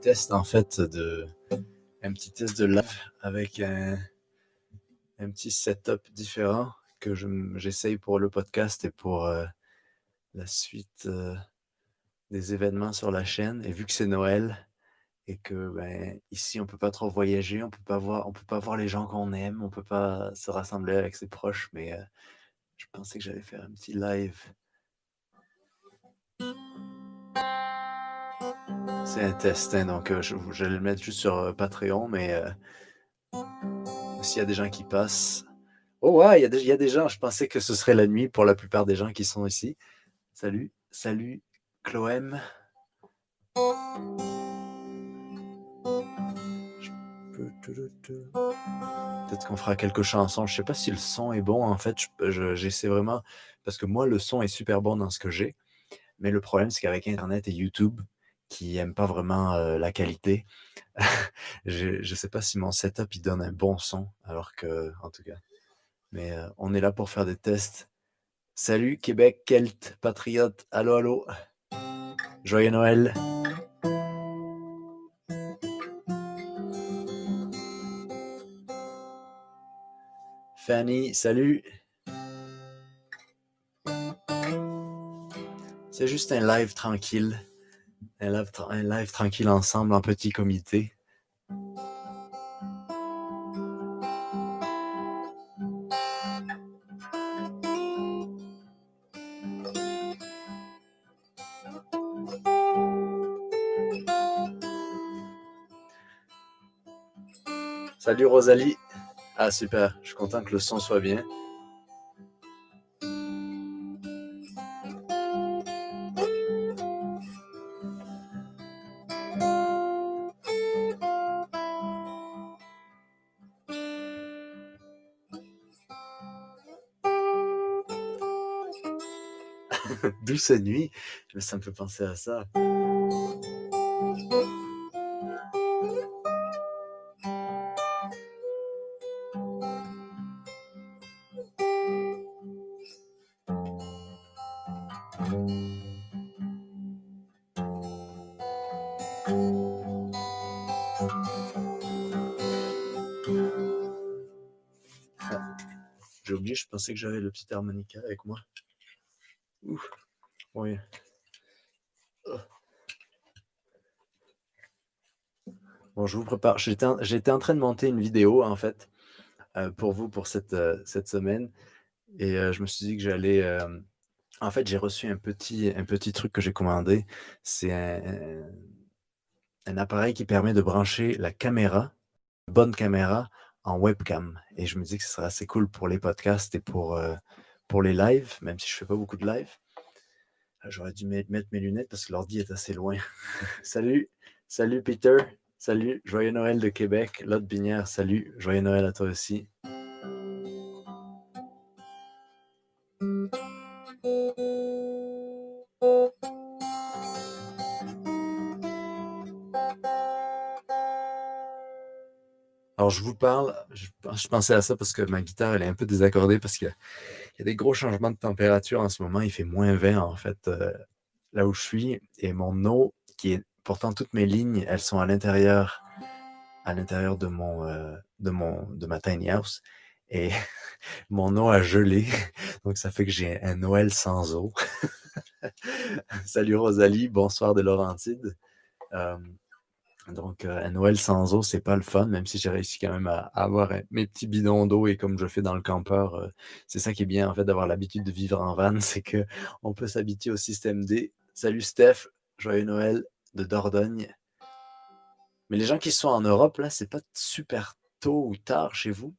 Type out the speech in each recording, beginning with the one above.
test en fait de un petit test de live avec un, un petit setup différent que j'essaye pour le podcast et pour euh, la suite euh, des événements sur la chaîne. Et vu que c'est Noël et que ben, ici on peut pas trop voyager, on peut pas voir, on peut pas voir les gens qu'on aime, on peut pas se rassembler avec ses proches, mais euh, je pensais que j'allais faire un petit live. C'est un test, hein, donc je, j'allais le mettre juste sur Patreon, mais s'il y a des gens qui passent, Oh ouais, il y, a des gens, je pensais que ce serait la nuit pour la plupart des gens qui sont ici. Salut, salut, Chloem. Peut-être qu'on fera quelques chansons. Je sais pas si le son est bon en fait. J'essaie vraiment parce que moi le son est super bon dans ce que j'ai. Mais le problème c'est qu'avec Internet et YouTube qui n'aiment pas vraiment la qualité, je ne sais pas si mon setup il donne un bon son alors que en tout cas. Mais on est là pour faire des tests. Salut Québec, Kelt, Patriote, allô, allô? Joyeux Noël. Fanny, salut. C'est juste un live tranquille. Un live, un live tranquille ensemble en petit comité. Salut Rosalie. Ah super, je suis content que le son soit bien. Douce nuit, ça me fait penser à ça. pensais que j'avais le petit harmonica avec moi. Oui. Bon, je vous prépare. J'étais en train de monter une vidéo, en fait, euh, pour vous, pour cette, euh, cette semaine. Et euh, je me suis dit que j'allais... En fait, j'ai reçu un petit, un petit truc que j'ai commandé. C'est un, appareil qui permet de brancher la caméra, bonne caméra, en webcam. Et je me dis que ce serait assez cool pour les podcasts et pour, pour les lives, même si je fais pas beaucoup de live. J'aurais dû mettre mes lunettes parce que l'ordi est assez loin. salut, salut Peter, salut, joyeux Noël de Québec. L'autre Binière, salut, joyeux Noël à toi aussi. je vous parle, je, pensais à ça parce que ma guitare, elle est un peu désaccordée parce qu'il y, a des gros changements de température en ce moment. Il fait moins 20 en fait euh, là où je suis. Et mon eau, qui est pourtant toutes mes lignes, elles sont à l'intérieur à l'intérieur de mon euh, de mon de ma tiny house et mon eau a gelé donc ça fait que j'ai un Noël sans eau salut Rosalie bonsoir de Laurentide euh, donc, euh, un Noël sans eau, c'est pas le fun, même si j'ai réussi quand même à, avoir mes petits bidons d'eau et comme je fais dans le campeur, euh, c'est ça qui est bien en fait d'avoir l'habitude de vivre en van, c'est que on peut s'habituer au système D. Salut Steph, joyeux Noël de Dordogne. Mais les gens qui sont en Europe, là, c'est pas super tôt ou tard chez vous?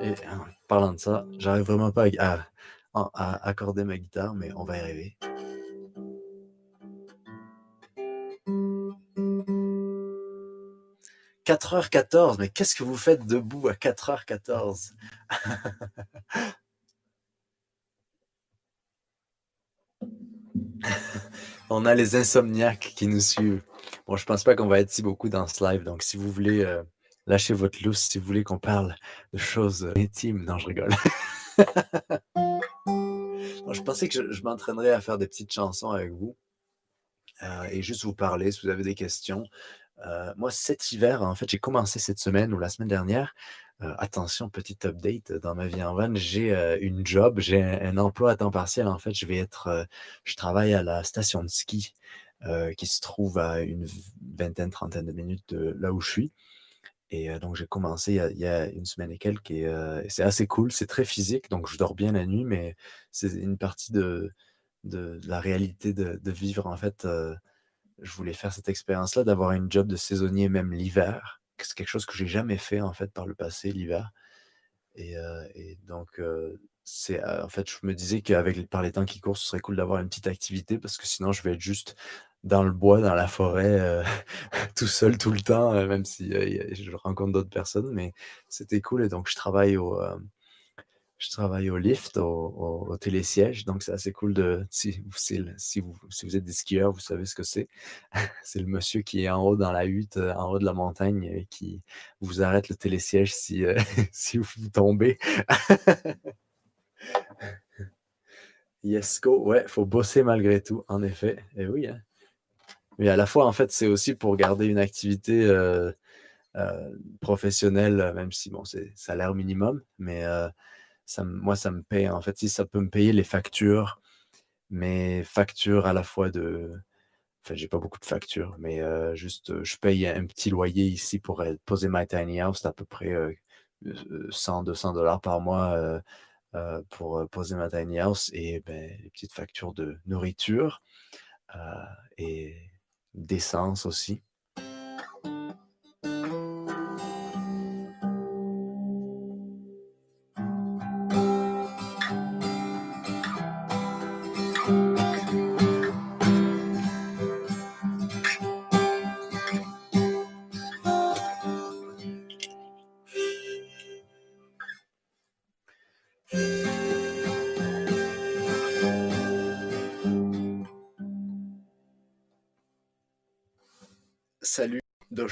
Et en parlant de ça, j'arrive vraiment pas à à accorder ma guitare, mais on va y arriver. « 4h14, mais qu'est-ce que vous faites debout à 4h14 On a les insomniaques qui nous suivent. Bon, je pense pas qu'on va être si beaucoup dans ce live, donc si vous voulez euh, lâcher votre lousse, si vous voulez qu'on parle de choses intimes, non, je rigole. Je pensais que je, m'entraînerais à faire des petites chansons avec vous euh, et juste vous parler si vous avez des questions. Euh, moi, cet hiver, en fait, j'ai commencé cette semaine ou la semaine dernière. euh, attention, petit update dans ma vie en van. J'ai une job, j'ai un, un emploi à temps partiel. En fait, je vais être, je travaille à la station de ski qui se trouve à une vingtaine, trentaine de minutes de là où je suis. Et donc, j'ai commencé il y, a, une semaine et quelques et c'est assez cool. C'est très physique, donc je dors bien la nuit, mais c'est une partie de, de, la réalité de, vivre. En fait, je voulais faire cette expérience-là, d'avoir une job de saisonnier même l'hiver. C'est quelque chose que j'ai jamais fait en fait par le passé, l'hiver. Et, donc, c'est en fait, je me disais qu'avec par les temps qui courent, ce serait cool d'avoir une petite activité parce que sinon, je vais être juste dans le bois, dans la forêt, euh, tout seul tout le temps, euh, même si euh, je rencontre d'autres personnes. Mais c'était cool et donc je travaille au, je travaille au lift, au, télésiège, donc c'est assez cool de si, vous, êtes des skieurs, vous savez ce que c'est. C'est le monsieur qui est en haut dans la hutte, en haut de la montagne, et qui vous arrête le télésiège si, si vous tombez. Yesco, ouais, faut bosser malgré tout, en effet. Et oui, hein. Mais à la fois, en fait, c'est aussi pour garder une activité euh, euh, professionnelle, euh, même si bon, c'est salaire minimum, mais ça, moi, ça me paye. En fait, si ça peut me payer les factures, mes factures à la fois de. Enfin, j'ai pas beaucoup de factures, mais juste, je paye un petit loyer ici pour poser ma tiny house, à peu près euh, euh, 100, 200 dollars par mois pour poser ma tiny house et ben, les petites factures de nourriture et d'essence aussi.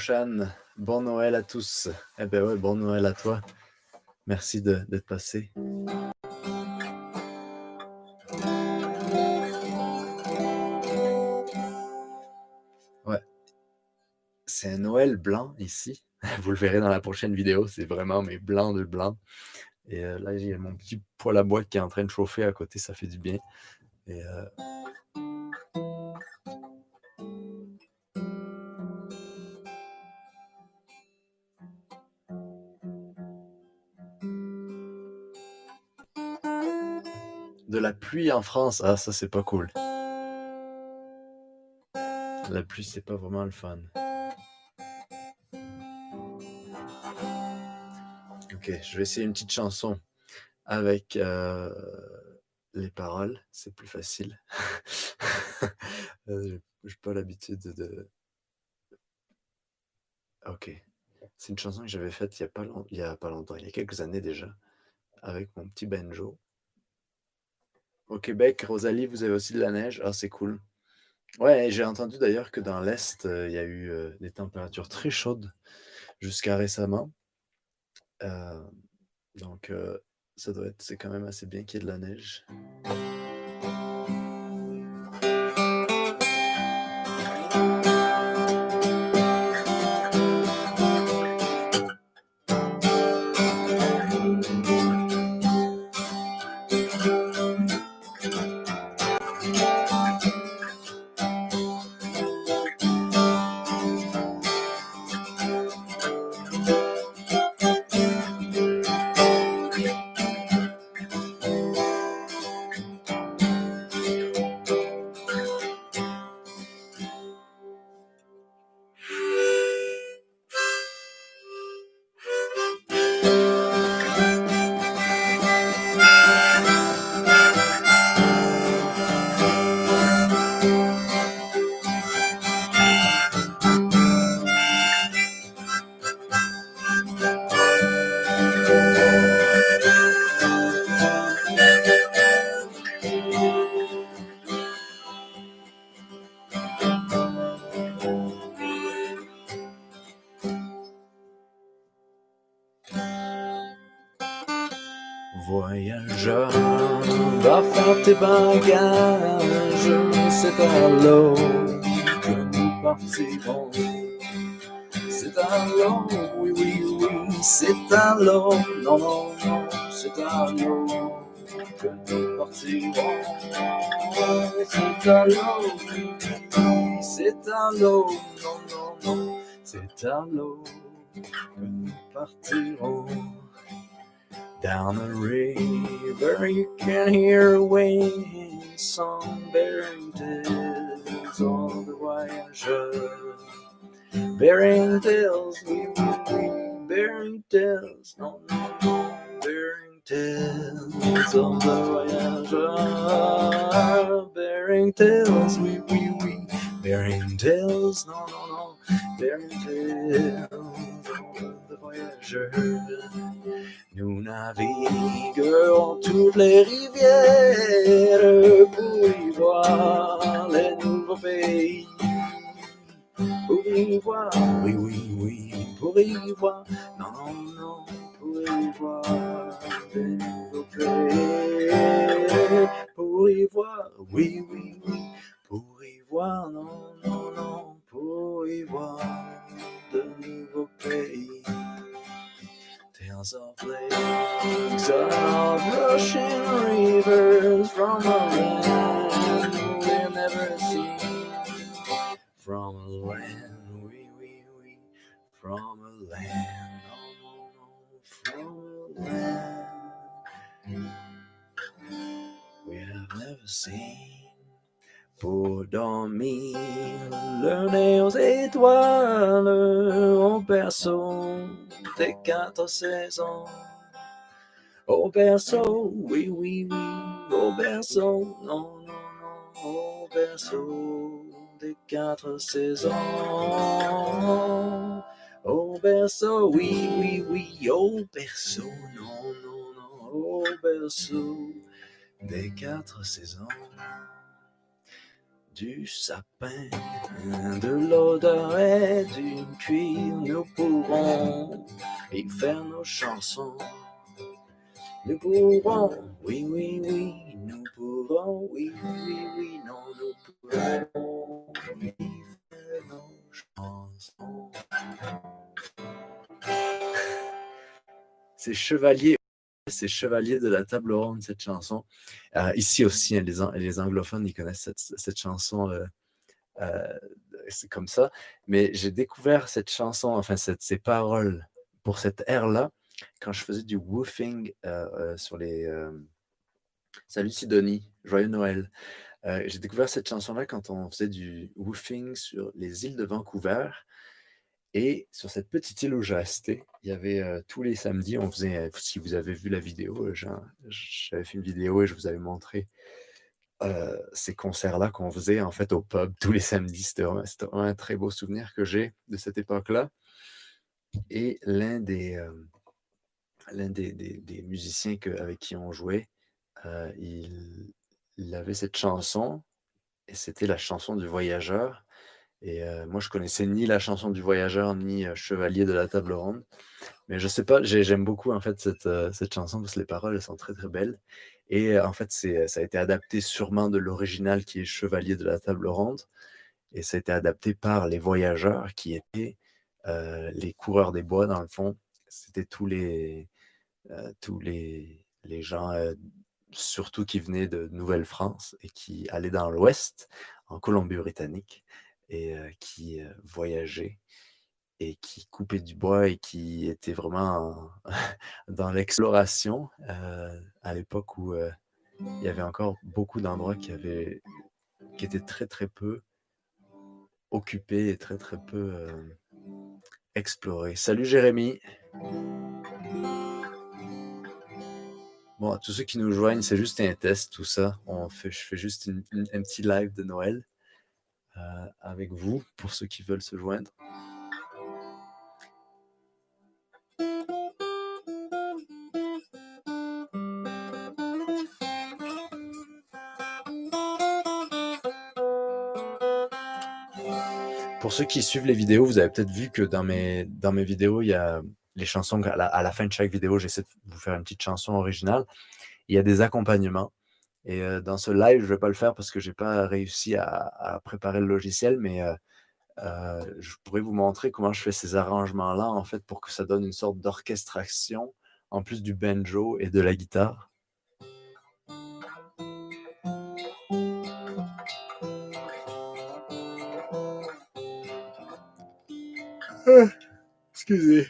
Doshan, bon Noël à tous. Eh ben ouais, bon Noël à toi. Merci d'être passé. Ouais, c'est un Noël blanc ici. Vous le verrez dans la prochaine vidéo, c'est vraiment mes blancs de blanc. Et euh, là, j'ai mon petit poêle à bois qui est en train de chauffer à côté, ça fait du bien. Et euh, pluie en France, ah ça c'est pas cool. La pluie c'est pas vraiment le fun. Ok, je vais essayer une petite chanson avec euh, les paroles, c'est plus facile. Euh, J'ai pas l'habitude de... Ok, c'est une chanson que j'avais faite il y a long- il y a pas longtemps, il y a quelques années déjà, avec mon petit banjo. Au Québec, Rosalie, vous avez aussi de la neige? Ah, c'est cool. Ouais, j'ai entendu d'ailleurs que dans l'Est, euh, il y a eu euh, des températures très chaudes jusqu'à récemment. Euh, donc, ça doit être, c'est quand même assez bien qu'il y ait de la neige. À l'eau, non, non, non, c'est à l'eau que nous partirons. Down the river you can hear a wailing song bearing tales of the voyageurs. Bearing tales, we will be bearing tales, no, no, no, bearing tales of the voyageurs. Bearing tales, we, we, we, tales, no, no, no, bearing tales of the voyageurs. Nous naviguons toutes les rivières land, from land we have never seen. Pour dormir, le nez aux étoiles, au berceau des quatre saisons. Au berceau, oui, oui, oui, au berceau, non, non, non, au berceau des quatre saisons. Au berceau, oui, oui, oui, au berceau, non, non, non, au berceau des quatre saisons du sapin, de l'odeur et du cuir, nous pourrons y faire nos chansons. Nous pourrons, oui, oui, oui, nous pourrons, oui, oui, oui, non, nous pourrons nos chansons. C'est Chevalier c'est Chevalier de la table ronde, cette chanson. Euh, ici aussi, hein, les, anglophones, ils connaissent cette, chanson. Euh, euh, c'est comme ça. Mais j'ai découvert cette chanson, enfin, ces paroles pour cette air-là, quand je faisais du woofing sur les. Salut Sidonie, joyeux Noël. J'ai découvert cette chanson-là quand on faisait du woofing sur les îles de Vancouver. Et sur cette petite île où j'ai resté, il y avait tous les samedis, on faisait, si vous avez vu la vidéo, j'avais fait une vidéo et je vous avais montré ces concerts-là qu'on faisait en fait au pub tous les samedis. C'était vraiment, un très beau souvenir que j'ai de cette époque-là. Et l'un des, l'un des, musiciens avec qui on jouait, il, il avait cette chanson, et c'était la chanson du voyageur. Et moi, je connaissais ni la chanson du voyageur, ni Chevalier de la table ronde. Mais je sais pas, j'aime beaucoup en fait cette, cette chanson parce que les paroles sont très très belles. Et en fait, ça a été adapté sûrement de l'original qui est Chevalier de la table ronde. Et ça a été adapté par les voyageurs qui étaient les coureurs des bois dans le fond. C'était tous les, tous les, les gens, surtout qui venaient de Nouvelle-France et qui allaient dans l'Ouest, en Colombie-Britannique et qui voyageait et qui coupait du bois et qui était vraiment dans l'exploration à l'époque où il y avait encore beaucoup d'endroits qui avaient qui étaient très très peu occupés et très très peu explorés. Salut Jérémy. Bon, à tous ceux qui nous joignent, c'est juste un test, tout ça. Je fais juste un petit live de Noël. Euh, avec vous pour ceux qui veulent se joindre. Pour ceux qui suivent les vidéos, vous avez peut-être vu que dans mes vidéos, il y a les chansons, à la, fin de chaque vidéo, j'essaie de vous faire une petite chanson originale. Il y a des accompagnements Et euh, dans ce live, je vais pas le faire parce que j'ai pas réussi à, à préparer le logiciel, mais euh, euh, je pourrais vous montrer comment je fais ces arrangements-là, en fait, pour que ça donne une sorte d'orchestration, en plus du banjo et de la guitare. Ah, excusez.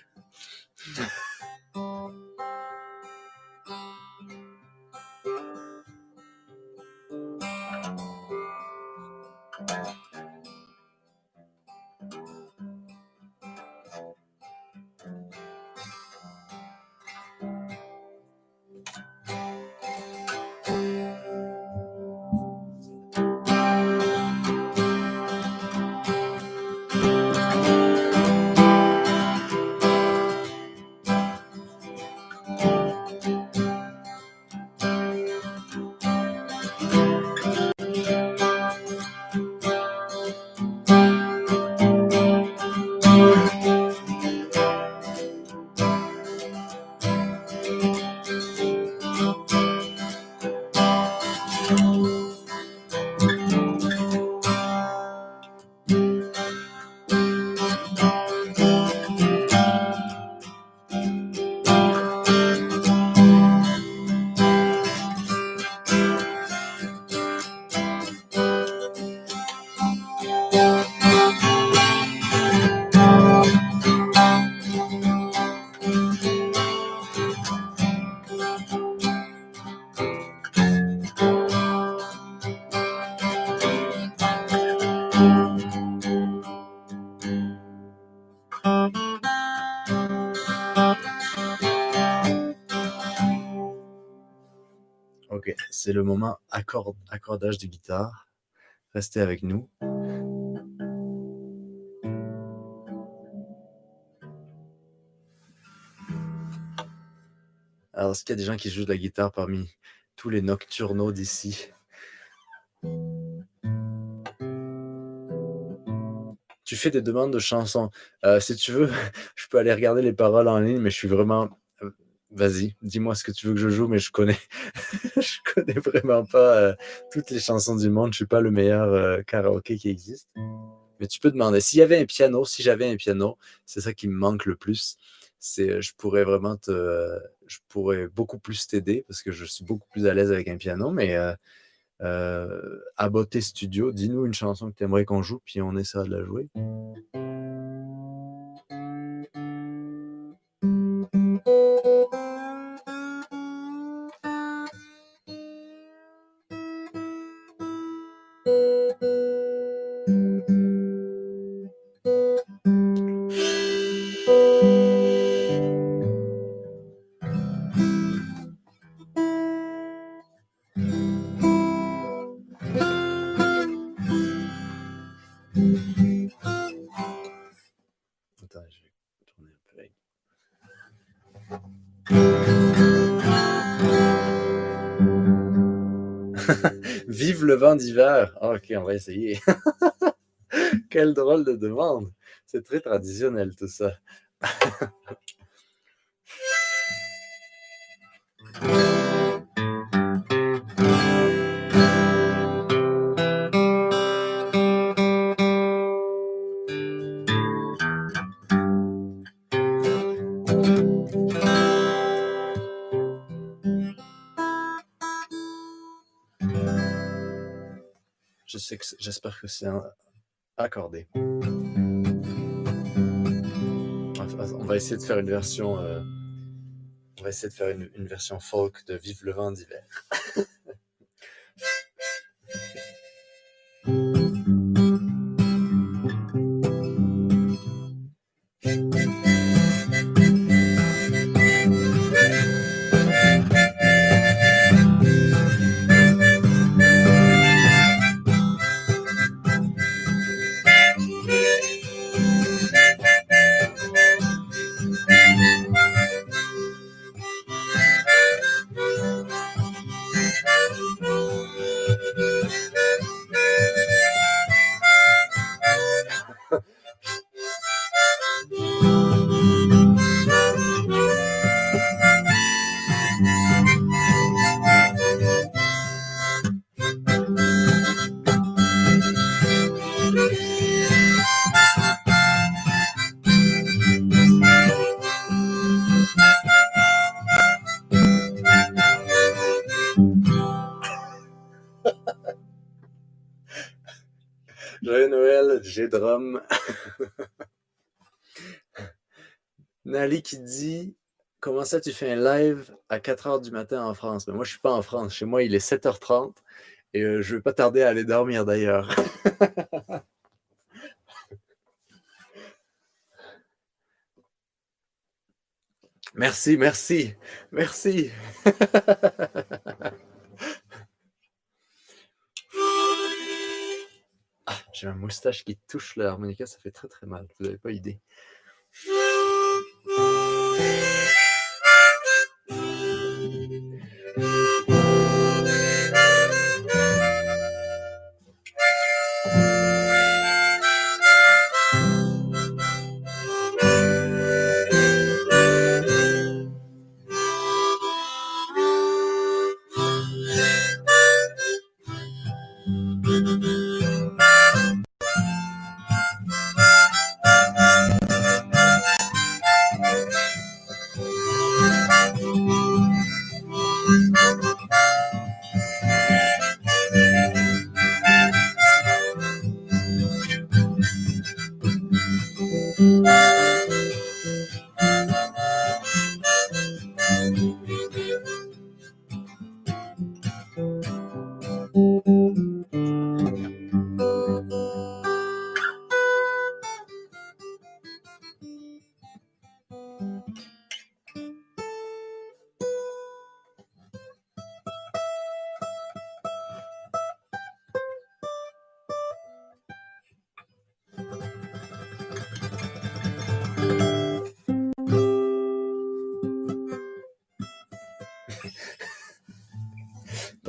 C'est le moment accord, accordage de guitare. Restez avec nous. Alors, est-ce qu'il y a des gens qui jouent de la guitare parmi tous les nocturnaux d'ici? Tu fais des demandes de chansons. Euh, si tu veux, je peux aller regarder les paroles en ligne, mais je suis vraiment Vas-y, dis-moi ce que tu veux que je joue, mais je connais, je connais vraiment pas euh, toutes les chansons du monde. Je suis pas le meilleur euh, karaoké qui existe. Mais tu peux demander. S'il y avait un piano, si j'avais un piano, c'est ça qui me manque le plus. C'est, euh, je pourrais vraiment te, je pourrais beaucoup plus t'aider parce que je suis beaucoup plus à l'aise avec un piano. Mais à Beauté Studio, dis-nous une chanson que tu aimerais qu'on joue, puis on essaiera de la jouer. Vent d'hiver. Ah, ok, on va essayer. Quelle drôle de demande. C'est très traditionnel tout ça. accordé. On va essayer de faire une version. Euh, on va essayer de faire une, version folk de Vive le vent d'hiver. Nali qui dit Comment ça, tu fais un live à 4 h du matin en France? Mais moi, je suis pas en France. Chez moi, il est 7h30 et euh, je vais pas tarder à aller dormir d'ailleurs. merci, merci, merci. j'ai un moustache qui touche l'harmonica, ça fait très très mal. Vous n'avez pas idée.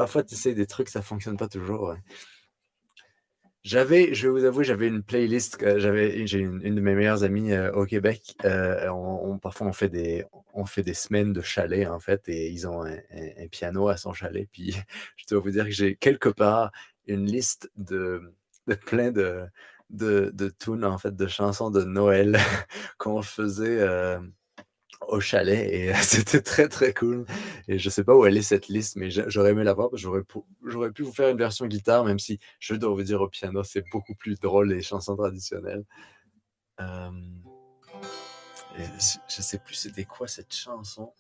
Parfois, tu essaies des trucs, ça fonctionne pas toujours. J'avais, je vais vous avouer, j'avais une playlist. J'avais, j'ai une, de mes meilleures amies euh, au Québec. Euh, on, parfois, on fait des, on fait des semaines de chalet en fait, et ils ont un, piano à son chalet. Puis, je dois vous dire que j'ai quelque part une liste de, de plein de, de, de tunes en fait, de chansons de Noël qu'on faisait. Au chalet et c'était très très cool. Et je sais pas où elle est cette liste, mais j'aurais aimé la voir. J'aurais pu, j'aurais pu vous faire une version guitare, même si je dois vous dire au piano, c'est beaucoup plus drôle les chansons traditionnelles. Euh, je sais plus c'était quoi cette chanson?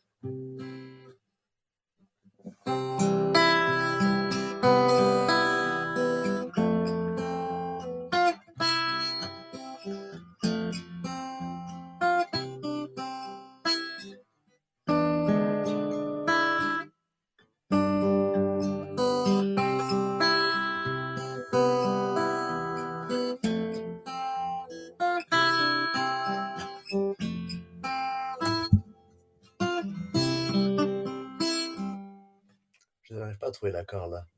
Trouver l'accord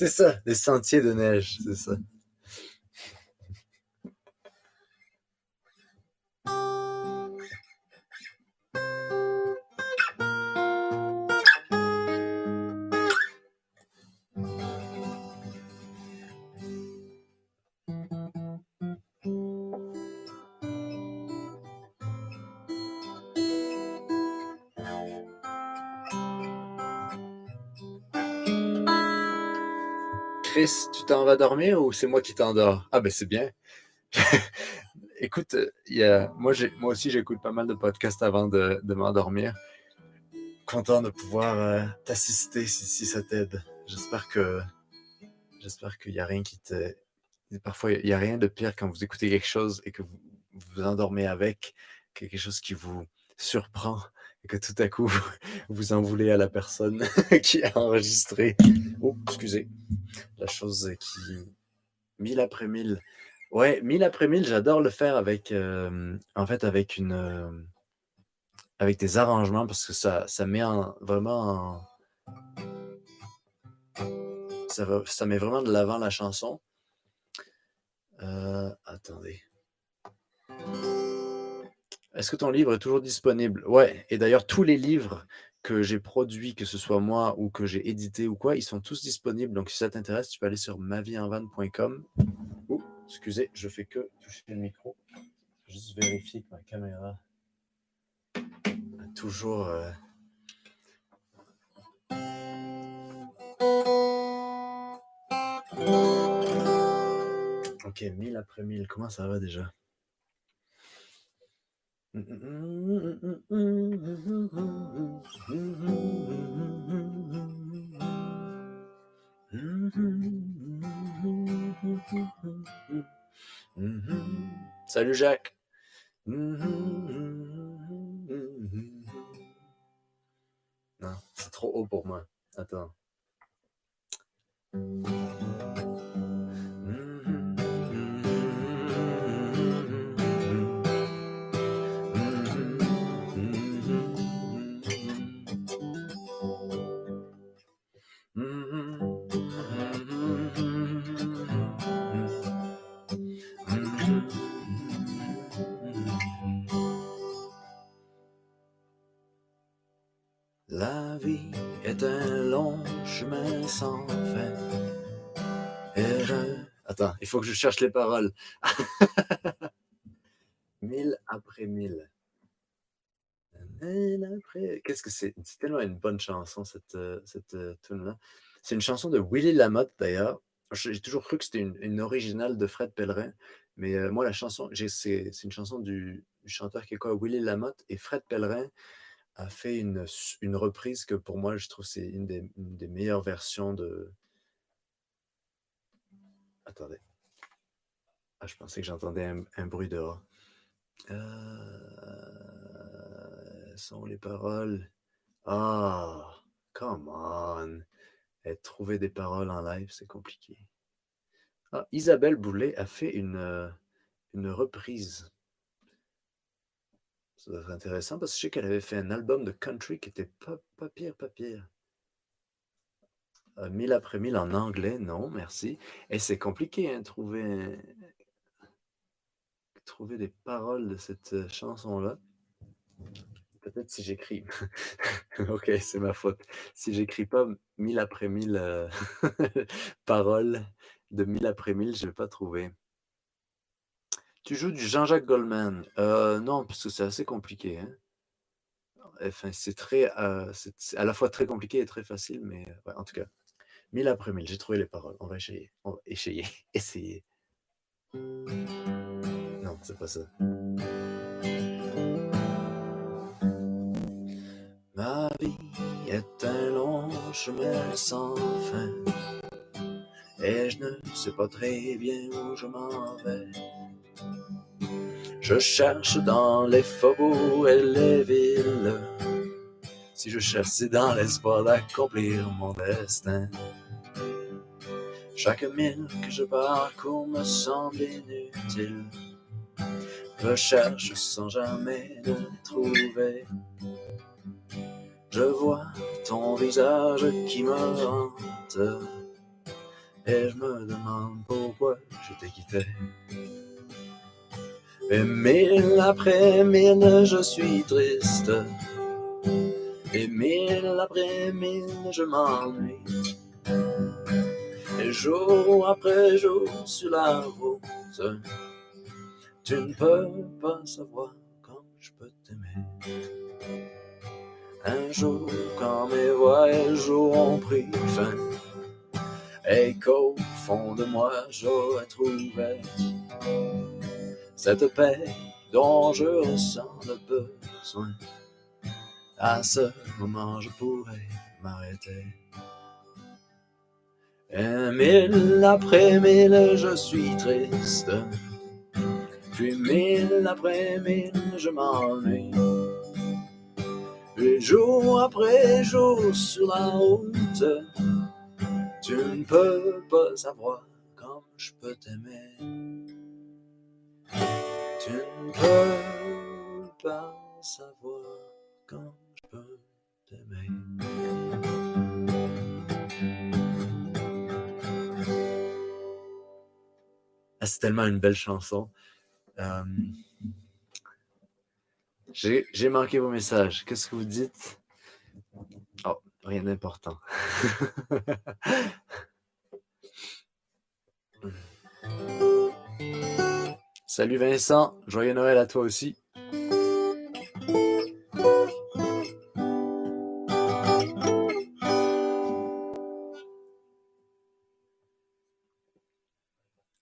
C'est ça, des sentiers de neige, c'est ça. Tu t'en vas dormir ou c'est moi qui t'endors? Ah ben c'est bien. Écoute, y a, moi, aussi j'écoute pas mal de podcasts avant de, m'endormir. Content de pouvoir euh, t'assister si, ça t'aide. J'espère que j'espère qu'il n'y a rien qui te. Parfois, il n'y a rien de pire quand vous écoutez quelque chose et que vous vous endormez avec, quelque chose qui vous surprend et que tout à coup, vous en voulez à la personne qui a enregistré. Oh, excusez. La chose qui. Mille après mille. Ouais, mille après mille, j'adore le faire avec, euh, en fait, avec une, euh, avec des arrangements parce que ça, ça met en, vraiment ça, ça met vraiment de l'avant la chanson. Euh, attendez. Est-ce que ton livre est toujours disponible? Ouais, et d'ailleurs, tous les livres que j'ai produits, que ce soit moi ou que j'ai édité ou quoi, ils sont tous disponibles. Donc, si ça t'intéresse, tu peux aller sur mavieenvan.com. Ouh, excusez, je fais que toucher le micro. Juste vérifier que ma caméra a toujours. Euh, Ok, 1000 après 1000, comment ça va déjà? Salut Jacques. Non, c'est trop haut pour moi. Attends. Vie est un long chemin sans fin. Et. Attends, il faut que je cherche les paroles. mille après mille. Qu'est-ce que c'est? C'est tellement une bonne chanson, cette, euh, cette euh, tune-là. C'est une chanson de Willy Lamotte, d'ailleurs. J'ai toujours cru que c'était une, originale de Fred Pellerin. Mais euh, moi, la chanson, c'est une chanson du, du chanteur quoi Willy Lamotte et Fred Pellerin a fait une, une reprise que pour moi, je trouve c'est une des, meilleures versions de. Attendez. Ah, je pensais que j'entendais un, bruit dehors. Euh, sont les paroles? Ah, come on. Et trouver des paroles en live, c'est compliqué. Ah, Isabelle Boulet a fait une, euh, une reprise ça doit être intéressant parce que je sais qu'elle avait fait un album de country qui était pas, pas pire, pas pire. Euh, mille après mille en anglais, non, merci. Et c'est compliqué, hein, trouver, trouver des paroles de cette euh, chanson-là. Peut-être si j'écris. ok, c'est ma faute. Si j'écris pas mille après mille euh, paroles de mille après mille, je vais pas trouver. Tu joues du Jean-Jacques Goldman? Euh, non, parce que c'est assez compliqué, hein. Enfin, c'est très, euh, c'est à la fois très compliqué et très facile, mais ouais, en tout cas, mille après mille, j'ai trouvé les paroles. On va essayer, on va essayer, essayer. Non, c'est pas ça. Ma vie est un long chemin sans fin, et je ne sais pas très bien où je m'en vais. Je cherche dans les faubourgs et les villes. Si je cherche, c'est dans l'espoir d'accomplir mon destin. Chaque mille que je parcours me semble inutile. Je cherche sans jamais le trouver. Je vois ton visage qui me hante. Et je me demande pourquoi je t'ai quitté. Et mille après mille, je suis triste. Et mille après mille, je m'ennuie. Et jour après jour sur la route, tu ne peux pas savoir quand je peux t'aimer. Un jour, quand mes voyages auront pris fin, et qu'au fond de moi j'aurais trouvé cette paix dont je ressens le besoin. À ce moment, je pourrais m'arrêter. Et mille après mille, je suis triste. Puis mille après mille, je m'ennuie. jour après jour sur la route, tu ne peux pas savoir comme je peux t'aimer. Tu ne peux pas savoir comme je peux t'aimer. Ah, c'est tellement une belle chanson. Euh, j'ai manqué vos messages. Qu'est-ce que vous dites? Oh, rien d'important. Salut Vincent, joyeux Noël à toi aussi.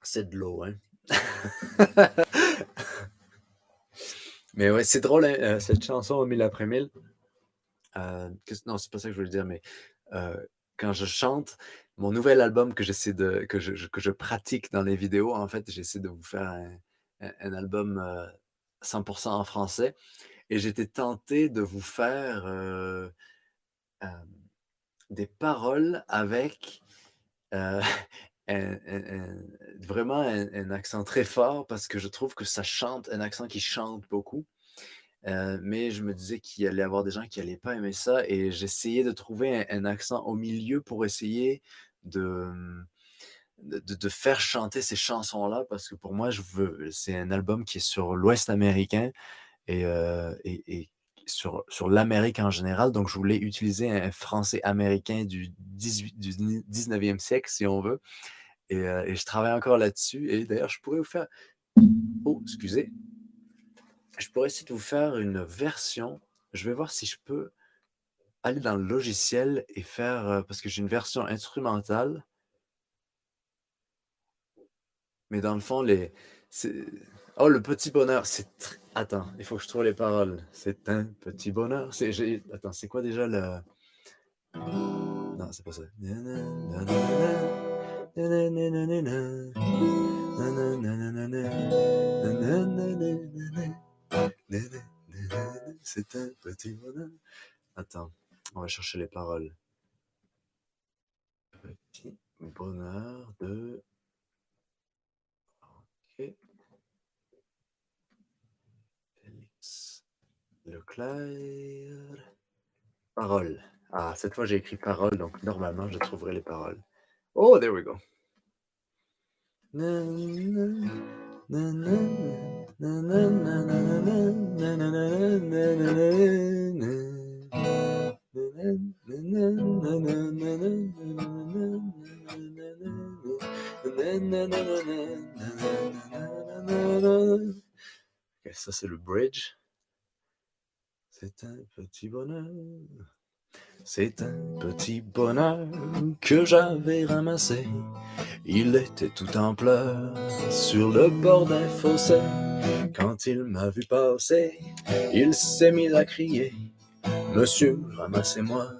C'est de l'eau, hein? Mais ouais, c'est drôle, hein, euh, cette chanson au mille après mille. Euh, non, c'est pas ça que je voulais dire, mais euh, quand je chante, mon nouvel album que j'essaie de que je, que je pratique dans les vidéos, en fait, j'essaie de vous faire un, album 100% en français. Et j'étais tenté de vous faire des paroles avec vraiment un, accent très fort parce que je trouve que ça chante, un accent qui chante beaucoup. Euh, mais je me disais qu'il allait y avoir des gens qui n'allaient pas aimer ça et j'essayais de trouver un, accent au milieu pour essayer de, de, faire chanter ces chansons-là parce que pour moi, je veux, c'est un album qui est sur l'Ouest américain et, euh, et, sur, sur l'Amérique en général. Donc, je voulais utiliser un français américain du, 18, du 19e siècle, si on veut. Euh, et, je travaille encore là-dessus. Et d'ailleurs, je pourrais vous faire. Oh, excusez. Je pourrais essayer de vous faire une version. Je vais voir si je peux aller dans le logiciel et faire. Euh, parce que j'ai une version instrumentale. Mais dans le fond, les. Oh, le petit bonheur. C'est. Attends, il faut que je trouve les paroles. C'est un petit bonheur. C'est... Attends, c'est quoi déjà le. Non, c'est pas ça. C'est un petit bonheur. Attends, on va chercher les paroles. Petit bonheur de. Félix. Paroles. Ah, cette fois j'ai écrit paroles, donc normalement je trouverai les paroles. Oh, there we go. Ça c'est le bridge. C'est un petit bonheur. C'est un petit bonheur que j'avais ramassé. Il était tout en pleurs sur le bord d'un fossé. Quand il m'a vu passer, il s'est mis à crier Monsieur, ramassez-moi,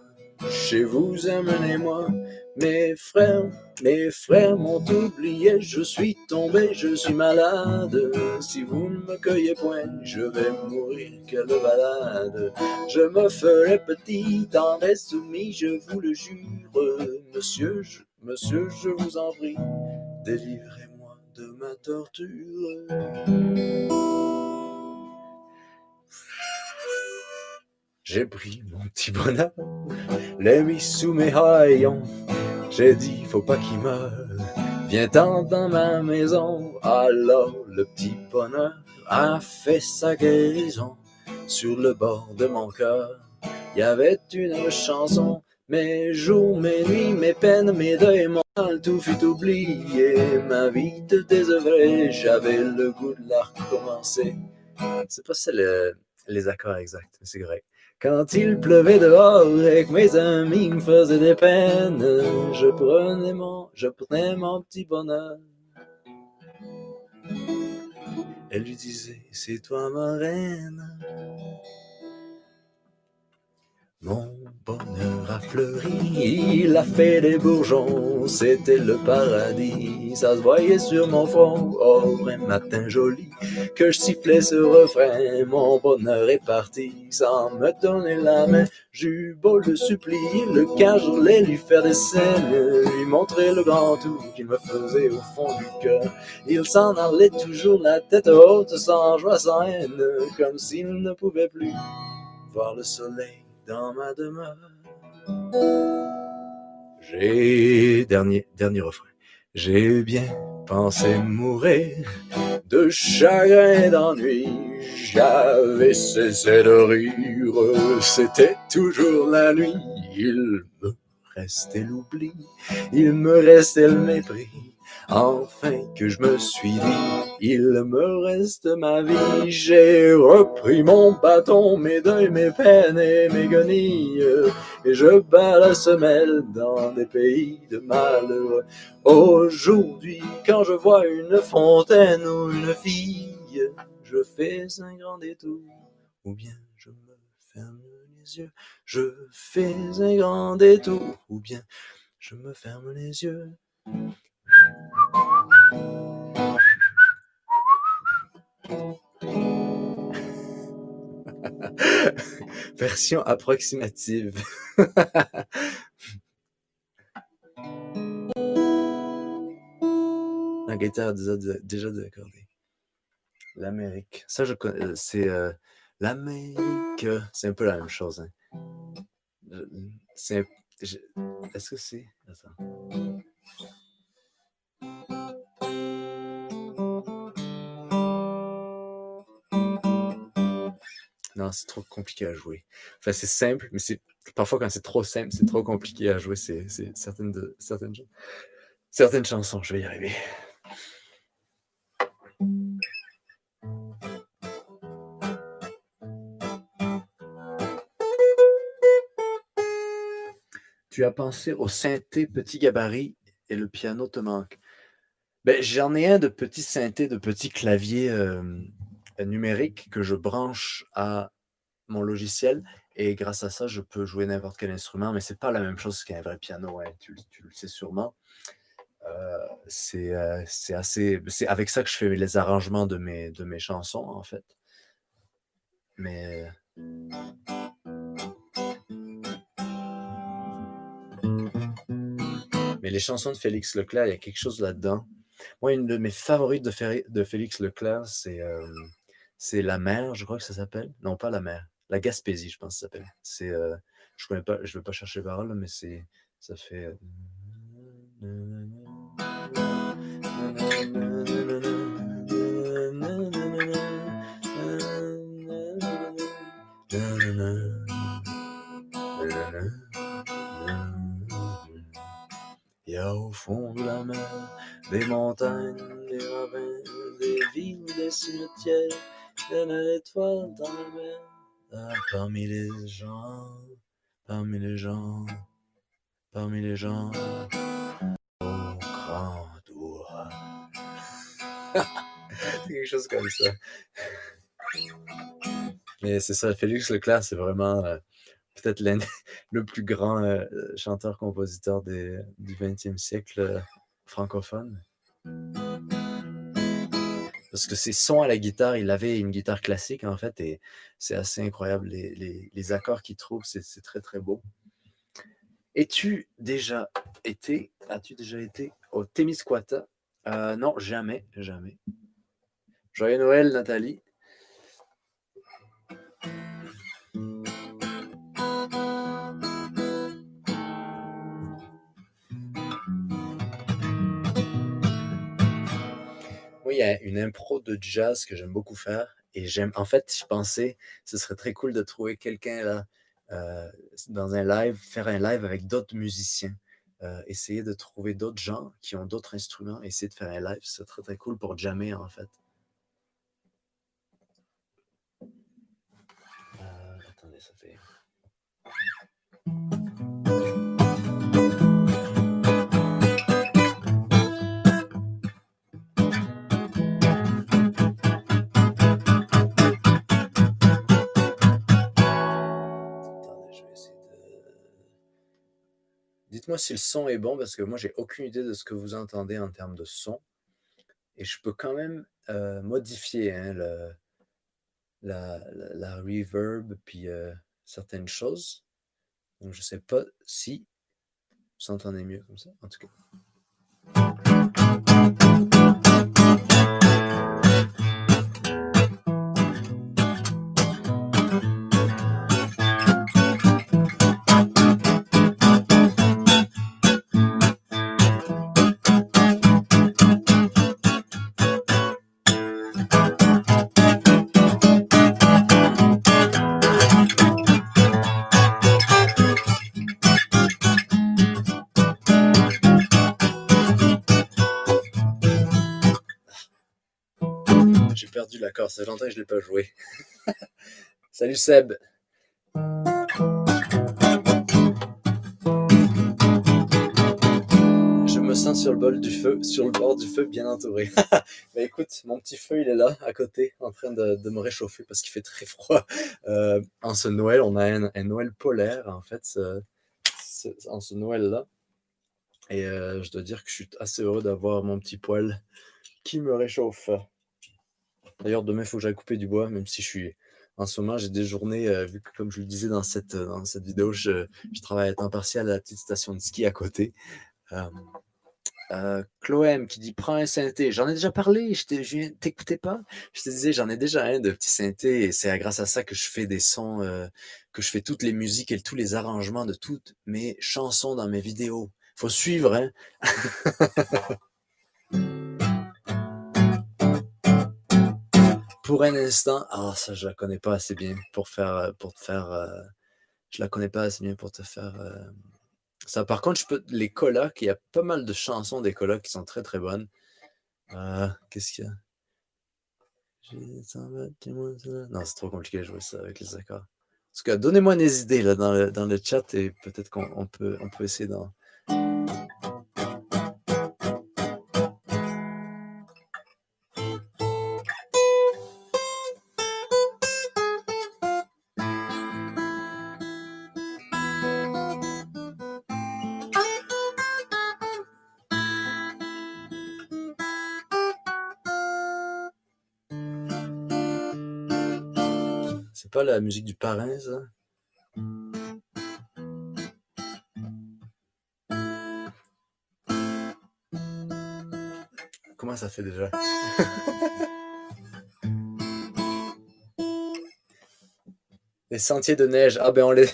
chez vous, amenez-moi. Mes frères, mes frères m'ont oublié, je suis tombé, je suis malade. Si vous ne me cueillez point, je vais mourir, quelle balade. Je me ferai petit, tendre soumis, je vous le jure. Monsieur, monsieur, je vous en prie, délivrez-moi de ma torture. J'ai pris mon petit bonheur, l'ai mis sous mes haillons. J'ai dit, faut pas qu'il meure. Viens-t'en dans ma maison. Alors le petit bonheur a fait sa guérison. Sur le bord de mon cœur, il y avait une chanson. Mes jours, mes nuits, mes peines, mes deuils, mon mal, tout fut oublié. Ma vie de désœuvrée, j'avais le goût de la recommencer. C'est pas ça les accords exacts, c'est grec. Quand il pleuvait dehors et que mes amis me faisaient des peines, je prenais mon, je prenais mon petit bonheur. Elle lui disait, c'est toi ma reine. Mon bonheur a fleuri, il a fait des bourgeons, c'était le paradis. ça se voyait sur mon front. Oh, un matin joli, que je sifflais ce refrain, mon bonheur est parti sans me donner la main. J'eus beau le supplier, le cas, lui faire des scènes, lui montrer le grand tout qu'il me faisait au fond du cœur. Il s'en allait toujours la tête haute, sans joie, sans haine, comme s'il ne pouvait plus voir le soleil J'ai, dernier, dernier refrain, j'ai bien pensé mourir de chagrin et d'ennui. J'avais cessé de rire, c'était toujours la nuit. Il me restait l'oubli, il me restait le mépris. Enfin que je me suis dit, il me reste ma vie. J'ai repris mon bâton, mes deuils, mes peines et mes guenilles. Et je bats la semelle dans des pays de malheureux. Aujourd'hui, quand je vois une fontaine ou une fille, je fais un grand détour. Ou bien je me ferme les yeux, je fais un grand détour. Ou bien je me ferme les yeux. Version approximative. La guitare déjà, déjà déaccordée. L'Amérique. Ça, je connais. Euh, c'est euh, l'Amérique. C'est un peu la même chose. Hein. Est-ce que c'est. Non, c'est trop compliqué à jouer. Enfin, c'est simple, mais c'est parfois quand c'est trop simple, c'est trop compliqué à jouer. C'est certaines, certaines, certaines chansons. Je vais y arriver. Tu as pensé au synthé petit gabarit et le piano te manque. Ben, J'en ai un de petit synthé, de petit clavier euh, numérique que je branche à mon logiciel et grâce à ça, je peux jouer n'importe quel instrument, mais c'est pas la même chose qu'un vrai piano, hein, tu, le sais sûrement. Euh, euh, c'est assez, c'est avec ça que je fais les arrangements de mes, de mes chansons en fait. Mais mais les chansons de Félix Leclerc, il y a quelque chose là-dedans. Moi, une de mes favorites de, Félix Leclerc, c'est euh, c'est La Mer, je crois que ça s'appelle? Non, pas La Mer. La Gaspésie, je pense que ça s'appelle. C'est, euh, je connais pas, je pas chercher les paroles, mais c'est, ça fait. Il y a au fond de la mer des montagnes, des ravins, des villes, des cimetières une étoile dans la mer. Parmi les gens, parmi les gens, parmi les gens, au grand doigt. c'est quelque chose comme ça. Mais c'est ça, Félix Leclerc, c'est vraiment euh, peut-être le plus grand euh, chanteur-compositeur du XXe siècle euh, francophone. Parce que ses sons à la guitare, il avait une guitare classique en fait, et c'est assez incroyable. Les, accords qu'il trouve, c'est très très beau. Es-tu déjà été, as-tu déjà été au Témiscouata? Euh, Non, jamais, jamais. Joyeux Noël, Nathalie. Il y a une impro de jazz que j'aime beaucoup faire. Et j'aime, en fait, je pensais, ce serait très cool de trouver quelqu'un là, euh, dans un live, faire un live avec d'autres musiciens. Euh, essayer de trouver d'autres gens qui ont d'autres instruments, essayer de faire un live, c'est très très cool pour jammer en fait. Euh, attendez, ça fait. Dites-moi si le son est bon parce que moi j'ai aucune idée de ce que vous entendez en termes de son. Et je peux quand même euh, modifier hein, le, la, la, reverb puis euh, certaines choses. Donc je sais pas si vous entendez mieux comme ça. En tout cas. Ça fait longtemps que je ne l'ai pas joué. Salut Seb. Je me sens sur le bol du feu, sur le bord du feu, bien entouré. bah écoute, mon petit feu, il est là, à côté, en train de, me réchauffer parce qu'il fait très froid. Euh, en ce Noël, on a un, Noël polaire, en fait, en ce Noël-là. Et euh, je dois dire que je suis assez heureux d'avoir mon petit poêle qui me réchauffe. D'ailleurs, demain, il faut que j'aille couper du bois, même si je suis en ce moment, j'ai des journées, euh, vu que comme je le disais dans cette, euh, dans cette vidéo, je, je, travaille à temps partiel à la petite station de ski à côté. Euh, euh Chloé qui dit prends un synthé. J'en ai déjà parlé, je t'écoutais pas? Je te disais, j'en ai déjà un de petit synthé et c'est grâce à ça que je fais des sons, que je fais toutes les musiques et tous les arrangements de toutes mes chansons dans mes vidéos. Faut suivre, hein? pour un instant, ah ça je la connais pas assez bien pour faire euh, pour te faire euh, je la connais pas assez bien pour te faire euh, ça. Par contre, les colocs, il y a pas mal de chansons des colocs qui sont très très bonnes. Qu'est-ce qu'il y a? Non, c'est trop compliqué de jouer ça avec les accords. En tout cas, donnez-moi des idées là dans le, dans le chat et peut-être qu'on peut on peut essayer d'en la musique du parrain? Comment ça fait déjà? les sentiers de neige. Ah ben on les,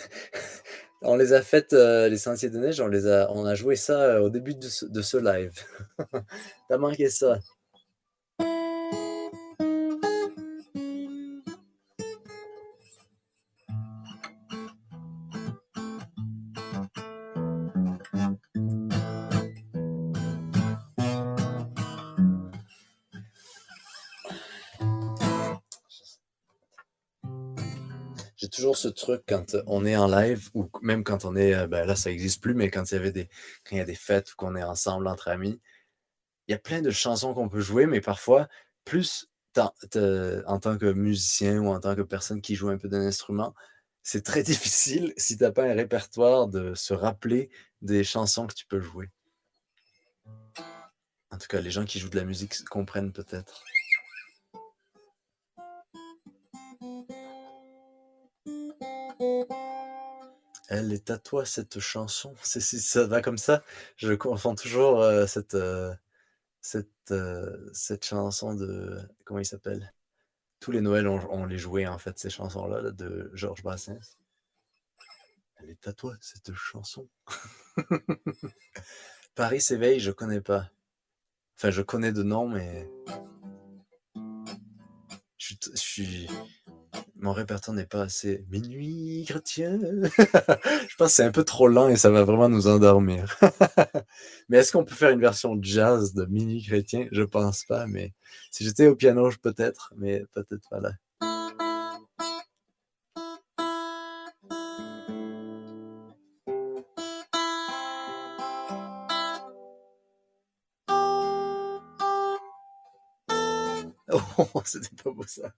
on les a fait, euh, les sentiers de neige, on les a, on a joué ça euh, au début de ce, de ce live. T'as manqué ça. Ce truc quand on est en live ou même quand on est, ben là ça n'existe plus, mais quand il y avait des, quand il y a des fêtes qu'on est ensemble entre amis, il y a plein de chansons qu'on peut jouer, mais parfois, plus en tant que musicien ou en tant que personne qui joue un peu d'un instrument, c'est très difficile si tu n'as pas un répertoire de se rappeler des chansons que tu peux jouer. En tout cas, les gens qui jouent de la musique comprennent peut-être. Elle est à toi cette chanson. C'est si ça va comme ça, je confonds toujours euh, cette, euh, cette, euh, cette chanson de comment il s'appelle? Tous les Noëls on, les jouait en fait ces chansons-là de Georges Brassens. Elle est à toi cette chanson. Paris s'éveille, je connais pas. Enfin, je connais de nom, mais je suis mon répertoire n'est pas assez minuit chrétien. je pense que c'est un peu trop lent et ça va vraiment nous endormir. mais est-ce qu'on peut faire une version jazz de minuit chrétien? Je pense pas, mais si j'étais au piano, peut-être, mais peut-être pas là. Oh, c'était pas beau ça.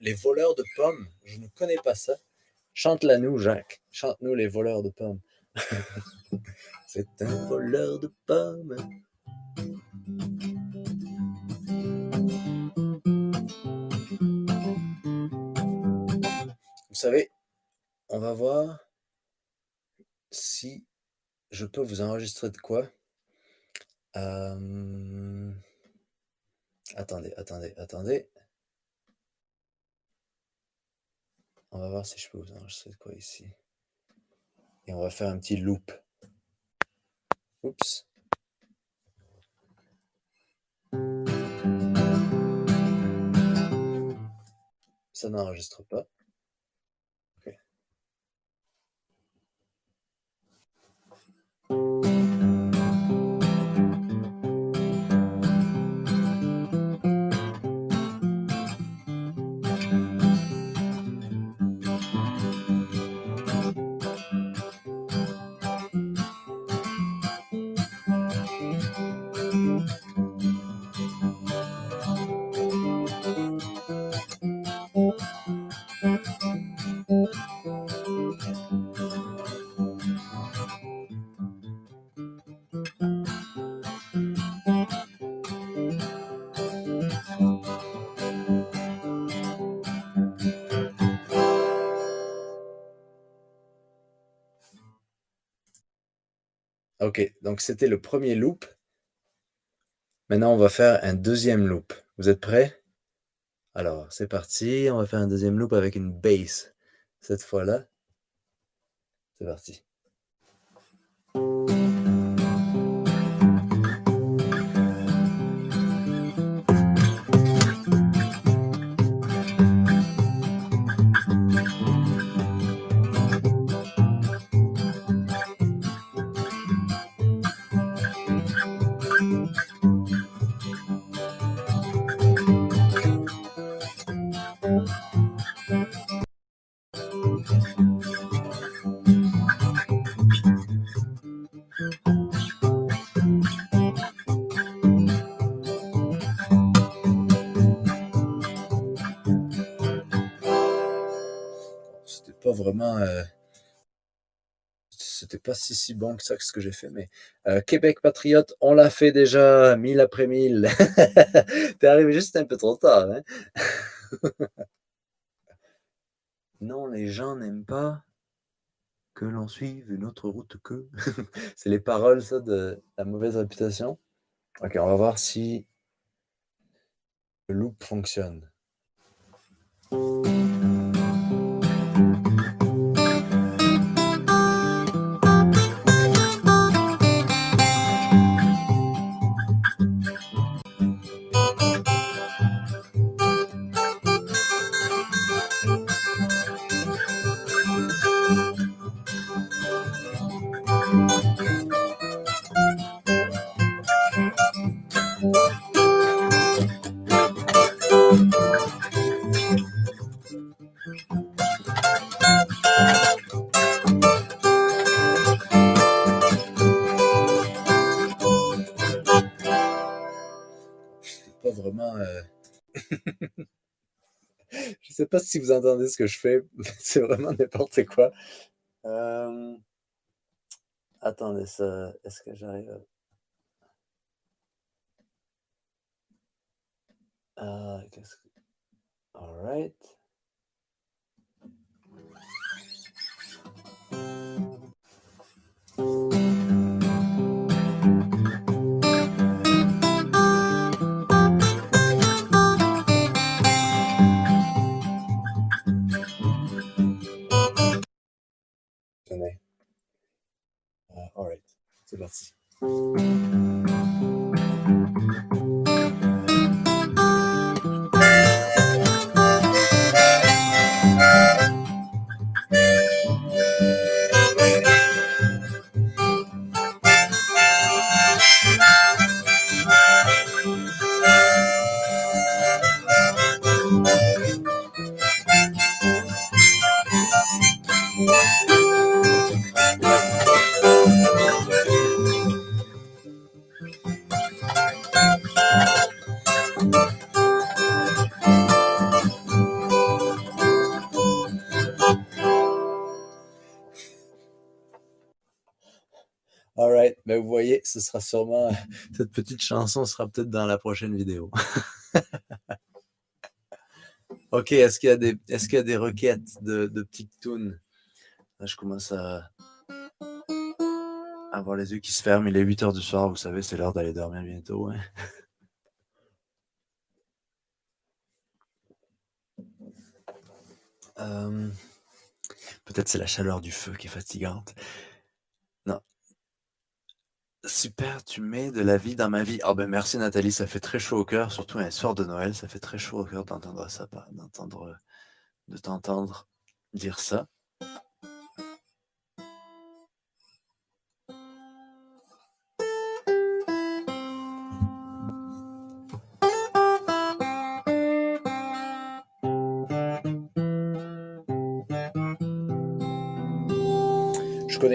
Les, voleurs de pommes, je ne connais pas ça. Chante-la nous, Jacques. Chante-nous les voleurs de pommes. C'est un voleur de pommes. Vous savez, on va voir si je peux vous enregistrer de quoi. Euh, Attendez, attendez, attendez. On va voir si je peux vous enregistrer de quoi ici. Et on va faire un petit loop. Oups. Ça n'enregistre pas. Ok, donc c'était le premier loop. Maintenant, on va faire un deuxième loop. Vous êtes prêts? Alors, c'est parti. On va faire un deuxième loop avec une bass. Cette fois-là, c'est parti. Vraiment. Euh, c'était pas si, si bon que ça que ce que j'ai fait, mais euh, Québec Patriote, on l'a fait déjà, mille après mille. T'es arrivé juste un peu trop tard. Hein? non, les gens n'aiment pas que l'on suive une autre route que. C'est les paroles, ça, de la mauvaise réputation. Ok, on va voir si le loop fonctionne. Pas si vous entendez ce que je fais. C'est vraiment n'importe quoi. Euh, attendez ça. Est-ce que j'arrive à... Ah, All right. C'est parti. Ce sera sûrement cette petite chanson sera peut-être dans la prochaine vidéo. OK, est-ce qu'il y a des est-ce qu'il y a des requêtes de, de petites tunes? Là, je commence à avoir les yeux qui se ferment. Il est 8 heures du soir, vous savez, c'est l'heure d'aller dormir bientôt. Hein. Euh, peut-être c'est la chaleur du feu qui est fatigante. Non. Super, tu mets de la vie dans ma vie. Oh ben merci Nathalie, ça fait très chaud au cœur, surtout un soir de Noël, ça fait très chaud au cœur d'entendre ça, d'entendre, de t'entendre dire ça.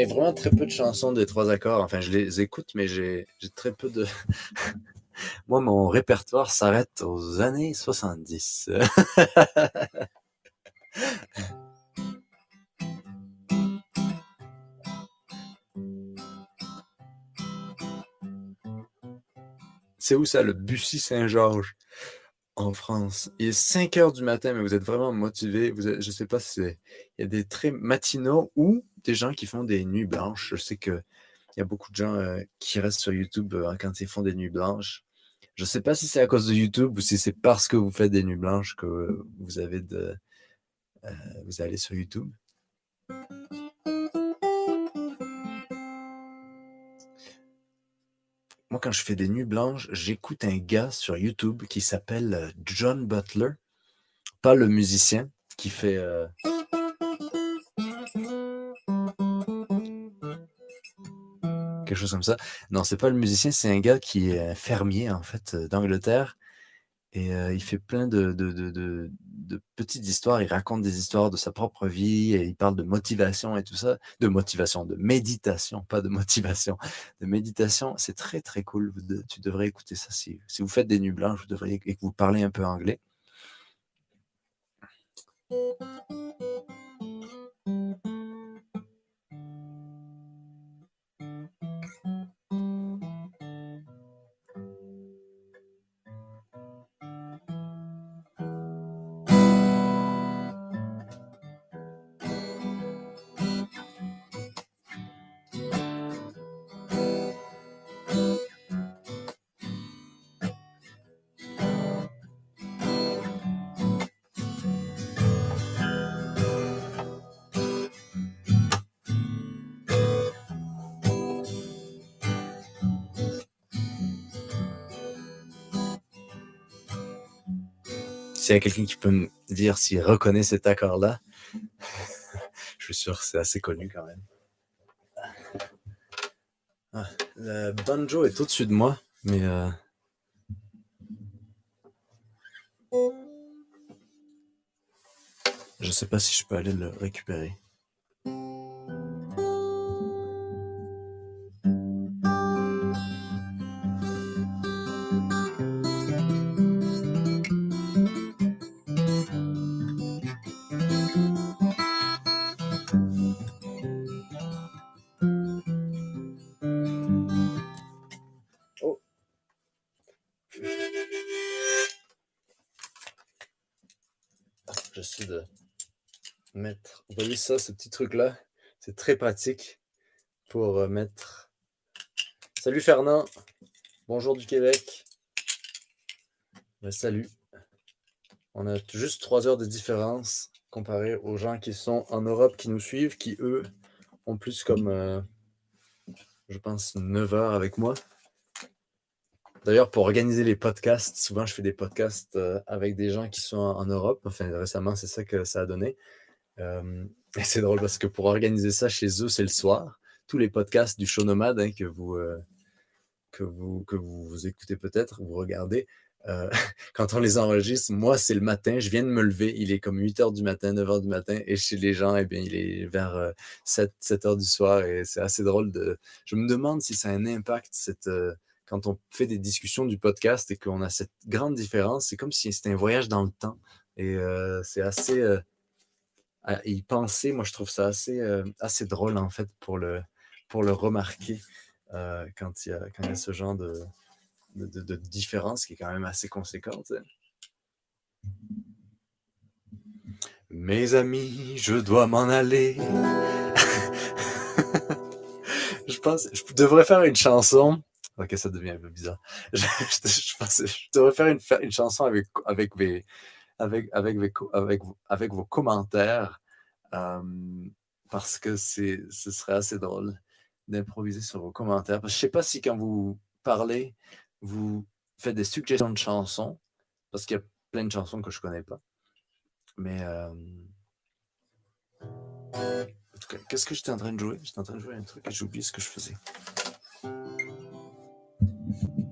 Vraiment très peu de chansons des trois accords. Enfin, je les écoute, mais j'ai très peu de. Moi, mon répertoire s'arrête aux années 70. C'est où ça, le Bussy Saint-Georges? En France? Il est 5 heures du matin, mais vous êtes vraiment motivé. Je sais pas si il y a des très matinaux ou des gens qui font des nuits blanches. Je sais qu'il y a beaucoup de gens euh, qui restent sur YouTube euh, quand ils font des nuits blanches. Je ne sais pas si c'est à cause de YouTube ou si c'est parce que vous faites des nuits blanches que euh, vous allez sur YouTube. Quand je fais des nuits blanches, j'écoute un gars sur YouTube qui s'appelle John Butler, pas le musicien qui fait. quelque chose comme ça. Non, c'est pas le musicien, c'est un gars qui est fermier, en fait, euh, d'Angleterre. Et euh, il fait plein de, de, de, petites histoires. Il raconte des histoires de sa propre vie et il parle de motivation et tout ça. De motivation, de méditation, pas de motivation. De méditation, c'est très très cool. tu devrais écouter ça. Si, si vous faites des nuits blanches, vous devriez, et que vous parlez un peu anglais. S'il y a quelqu'un qui peut me dire s'il reconnaît cet accord-là, je suis sûr que c'est assez connu quand même. Ah, le banjo est au-dessus de moi, mais... Euh... Je sais pas si je peux aller le récupérer. Ça, ce petit truc-là. C'est très pratique pour euh, mettre. Salut Fernand. Bonjour du Québec. Ben, salut. On a juste trois heures de différence comparé aux gens qui sont en Europe qui nous suivent, qui eux ont plus comme, euh, je pense, 9 heures avec moi. D'ailleurs, pour organiser les podcasts, souvent je fais des podcasts euh, avec des gens qui sont en, Europe. Enfin, récemment, c'est ça que ça a donné. Et c'est drôle parce que pour organiser ça chez eux, c'est le soir. Tous les podcasts du show nomade hein, que, vous, euh, que, vous, que vous, écoutez peut-être, vous regardez, euh, quand on les enregistre, moi, c'est le matin, je viens de me lever, il est comme 8 heures du matin, 9 heures du matin, et chez les gens, eh bien, il est vers 7, euh, 7 heures du soir, et c'est assez drôle de... Je me demande si ça a un impact, cette, quand on fait des discussions du podcast et qu'on a cette grande différence, c'est comme si c'était un voyage dans le temps, et c'est assez y penser, moi je trouve ça assez, euh, assez drôle en fait pour le, pour le remarquer. euh, quand il y, a, y a ce genre de, de, différence qui est quand même assez conséquente. Mes amis, je dois m'en aller. je pense, je devrais faire une chanson. Ok, ça devient un peu bizarre. Je, je, je devrais faire une, chanson avec, vos- commentaires. euh, parce que ce serait assez drôle d'improviser sur vos commentaires. Je sais pas si quand vous parlez, vous faites des suggestions de chansons, parce qu'il y a plein de chansons que je connais pas. Mais euh, qu'est-ce que j'étais en train de jouer? J'étais en train de jouer un truc et j'ai oublié ce que je faisais. Thank you.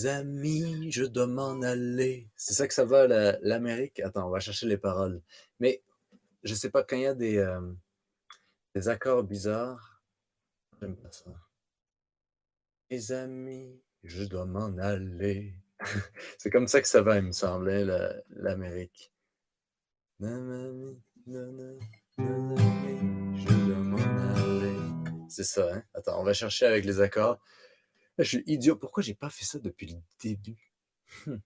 Mes amis, je dois m'en aller. C'est ça que ça va, la- l'Amérique? Attends, on va chercher les paroles. Mais je sais pas, quand il y a des, euh, des accords bizarres, j'aime pas ça. Mes amis, je dois m'en aller. C'est comme ça que ça va, il me semblait, la- l'Amérique. Aller. C'est ça, hein? Attends, on va chercher avec les accords. Je suis idiot. Pourquoi j'ai pas fait ça depuis le début? Hmm.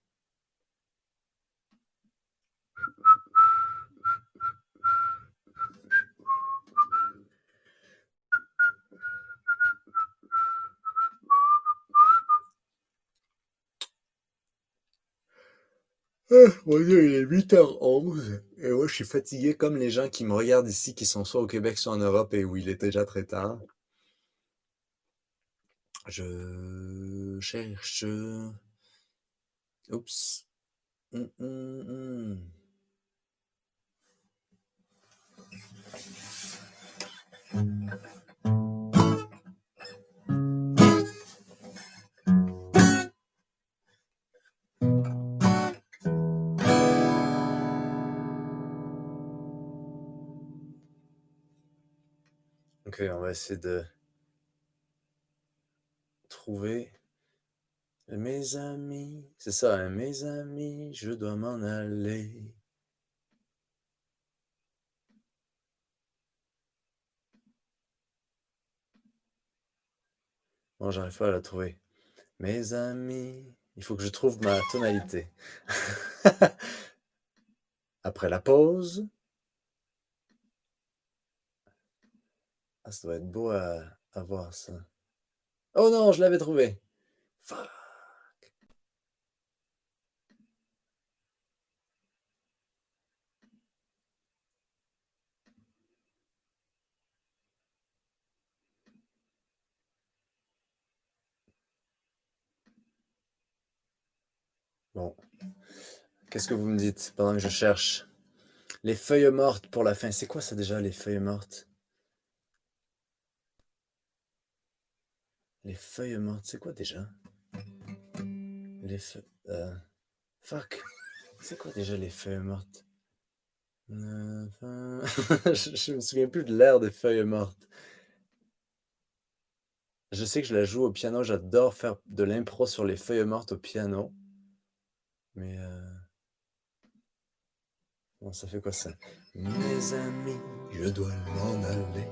Ah, Dieu, il est 8h11 et moi je suis fatigué comme les gens qui me regardent ici, qui sont soit au Québec, soit en Europe et où il est déjà très tard. Je cherche. Oups. Hum, hum, hum. Ok, on va essayer de trouver mes amis. C'est ça, hein, mes amis, je dois m'en aller. Bon, j'arrive pas à la trouver. Mes amis, il faut que je trouve ma tonalité. Après la pause. Ah, ça doit être beau à voir ça. Oh non, je l'avais trouvé. Fuck. Bon. Qu'est-ce que vous me dites pendant que je cherche? Les feuilles mortes pour la fin. C'est quoi ça déjà, les feuilles mortes? Les feuilles mortes, c'est quoi déjà? Les feuilles... Euh, fuck. C'est quoi déjà les feuilles mortes? Je, je me souviens plus de l'air des feuilles mortes. Je sais que je la joue au piano, j'adore faire de l'impro sur les feuilles mortes au piano. Mais euh... Bon, ça fait quoi ça? Mes amis, je dois m'en aller.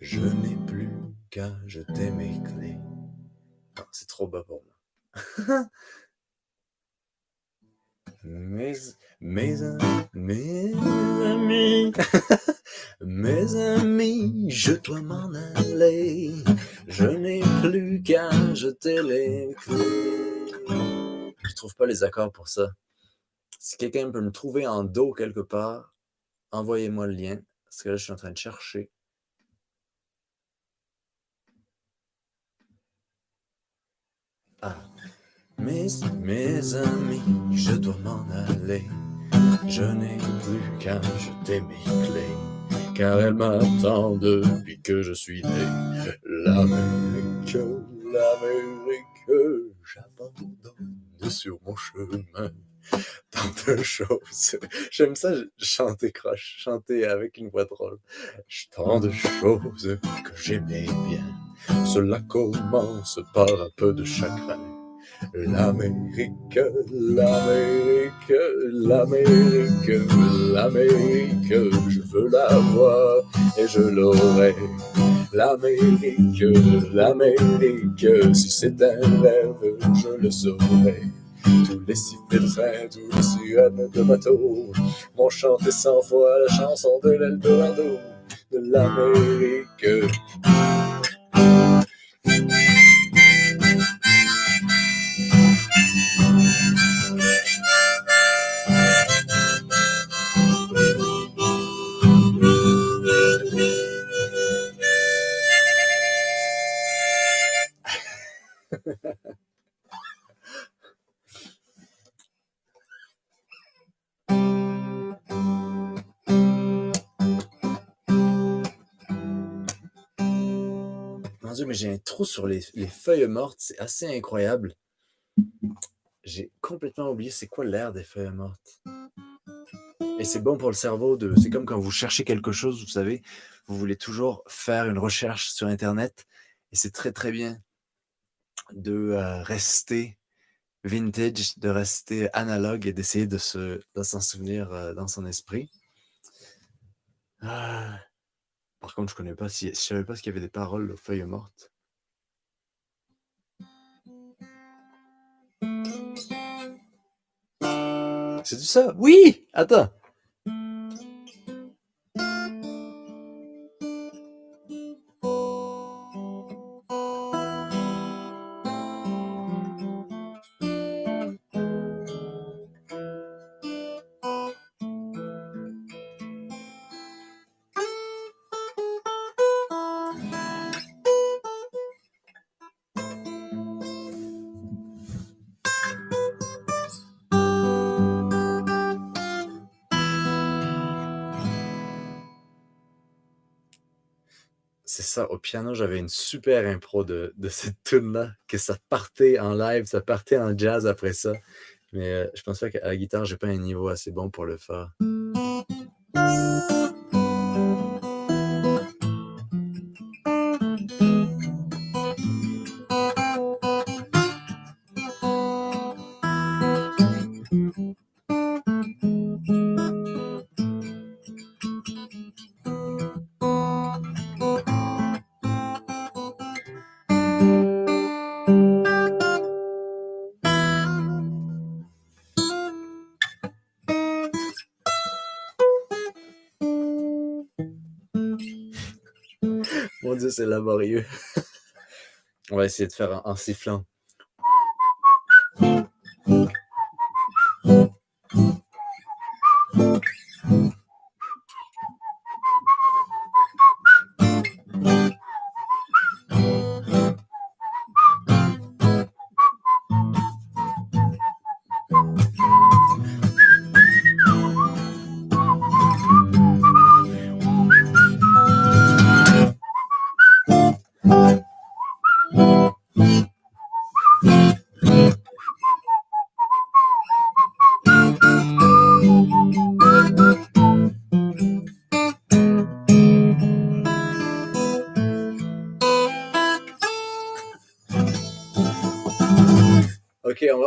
Je n'ai plus qu'à jeter mes clés. c'est trop bas pour moi. mes, mes, mes amis, mes amis, je dois m'en aller. Je n'ai plus qu'à jeter les clés. Je trouve pas les accords pour ça. Si quelqu'un peut me trouver en dos quelque part, envoyez-moi le lien. Parce que là, je suis en train de chercher. Ah. Mes, mes amis, je dois m'en aller. Je n'ai plus qu'à jeter mes clés, car elle m'attend depuis que je suis né. L'Amérique, l'Amérique, j'abandonne sur mon chemin tant de choses. J'aime ça chanter croche, chanter avec une voix drôle. Tant de choses que j'aimais bien. Cela commence par un peu de chagrin. L'Amérique, l'Amérique, l'Amérique, l'Amérique, je veux la voir et je l'aurai. L'Amérique, l'Amérique, si c'est un rêve, je le saurai. Tous les sifflets de tous les sirènes de bateau m'ont chanté cent fois la chanson de l'Eldorado de l'Amérique. Mais j'ai un trou sur les, feuilles mortes. C'est assez incroyable. J'ai complètement oublié c'est quoi l'air des feuilles mortes. Et c'est bon pour le cerveau. De... C'est comme quand vous cherchez quelque chose, vous savez, vous voulez toujours faire une recherche sur Internet. Et c'est très très bien de euh, rester vintage, de rester analogue et d'essayer de, se, s'en souvenir euh, dans son esprit. Ah. Par contre, je connais pas si je savais pas qu'il y avait des paroles aux feuilles mortes. C'est tout ça? Oui! Attends piano, j'avais une super impro de, cette tune-là, que ça partait en live, ça partait en jazz après ça. Mais euh, je pense pas qu'à la guitare, j'ai pas un niveau assez bon pour le faire. c'est laborieux. On va essayer de faire en, en sifflant.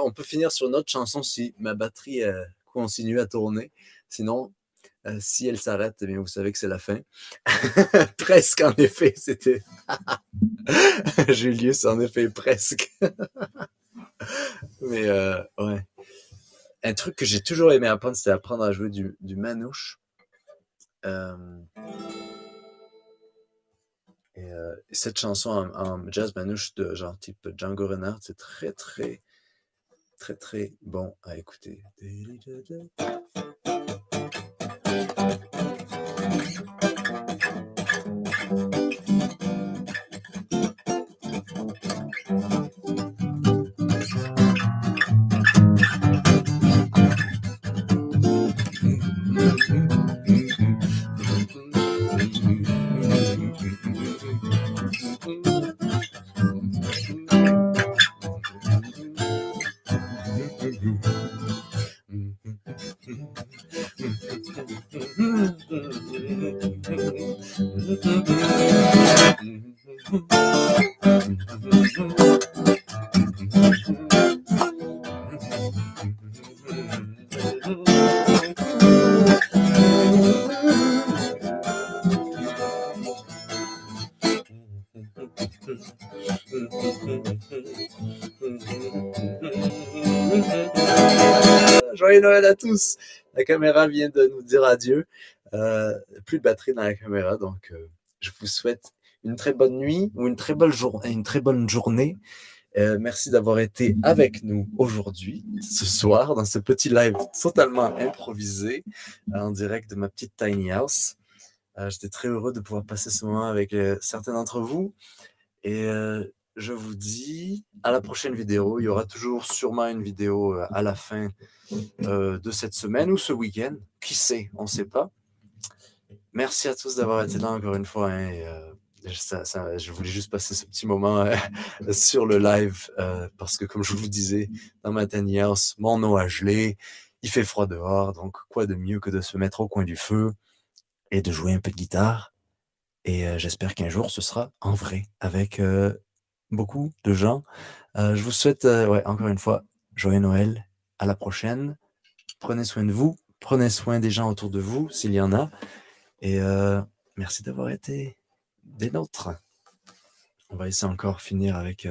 On, peut finir sur une autre chanson si ma batterie continue à tourner. Sinon, si elle s'arrête, eh vous savez que c'est la fin. presque, en effet, c'était. Julius, en effet, presque. Mais ouais. Un truc que j'ai toujours aimé apprendre, c'était apprendre à jouer du, manouche. Et cette chanson en, jazz manouche de genre type Django Reinhardt, c'est très très très très bon à écouter. Joyeux Noël à tous. La caméra vient de nous dire adieu. Euh, plus de batterie dans la caméra, donc euh, je vous souhaite une très bonne nuit ou une très bonne, journée. Une très bonne journée. Euh, merci d'avoir été avec nous aujourd'hui, ce soir, dans ce petit live totalement improvisé en direct de ma petite tiny house. J'étais très heureux de pouvoir passer ce moment avec certains d'entre vous. Et je vous dis à la prochaine vidéo. Il y aura toujours sûrement une vidéo euh, à la fin euh, de cette semaine ou ce week-end. Qui sait, on ne sait pas. Merci à tous d'avoir été là encore une fois. Hein, euh, je voulais juste passer ce petit moment sur le live parce que, comme je vous disais, dans ma tiny house, mon eau a gelé, il fait froid dehors, donc quoi de mieux que de se mettre au coin du feu et de jouer un peu de guitare? Et j'espère qu'un jour ce sera en vrai avec beaucoup de gens. Euh, je vous souhaite, euh, ouais, encore une fois, joyeux Noël. À la prochaine. Prenez soin de vous. Prenez soin des gens autour de vous, s'il y en a. Et euh, merci d'avoir été des nôtres. On va essayer encore finir avec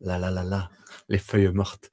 la la la la, les feuilles mortes.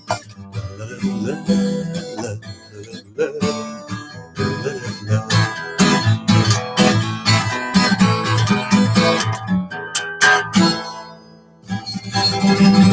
la la la